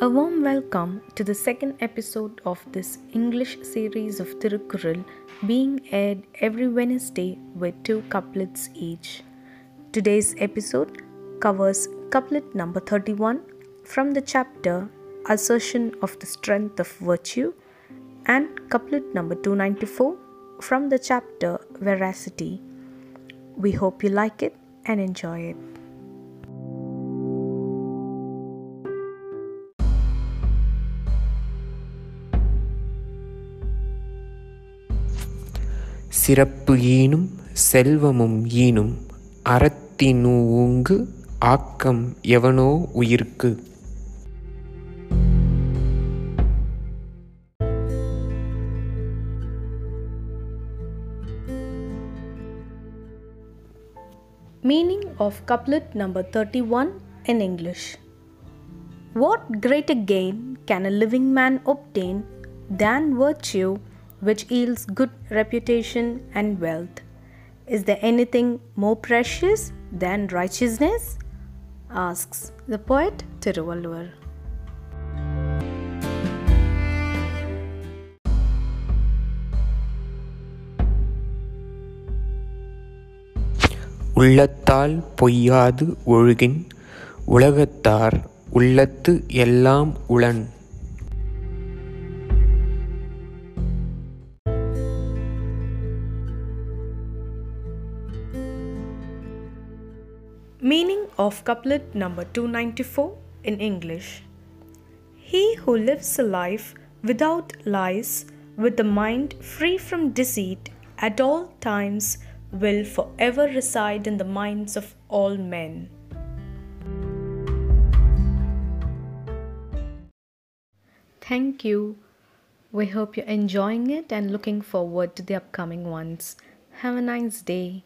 A warm welcome to the second episode of this English series of Tirukkural being aired every Wednesday with two couplets each. Today's episode covers couplet number 31 from the chapter Assertion of the Strength of Virtue and couplet number 294 from the chapter Veracity. We hope you like it and enjoy it. சிறப்பு ஈனும் செல்வமும் ஈனும் அறத்தினூங்கு ஆக்கம் எவனோ உயிர்க்கு Meaning of couplet number 31 in English What greater gain can a living man obtain than virtue which yields good reputation and wealth? Is there anything more precious than righteousness? asks the poet Tiruvalluvar. உள்ளத்தால் பொய்யாது ஒழுகின் உலகத்தார் உள்ளத்து எல்லாம் உளன் Meaning of couplet number 294 in English He who lives a life without lies, with the mind free from deceit at all times, will forever reside in the minds of all men. Thank you. We hope you're enjoying it and looking forward to the upcoming ones. Have a nice day.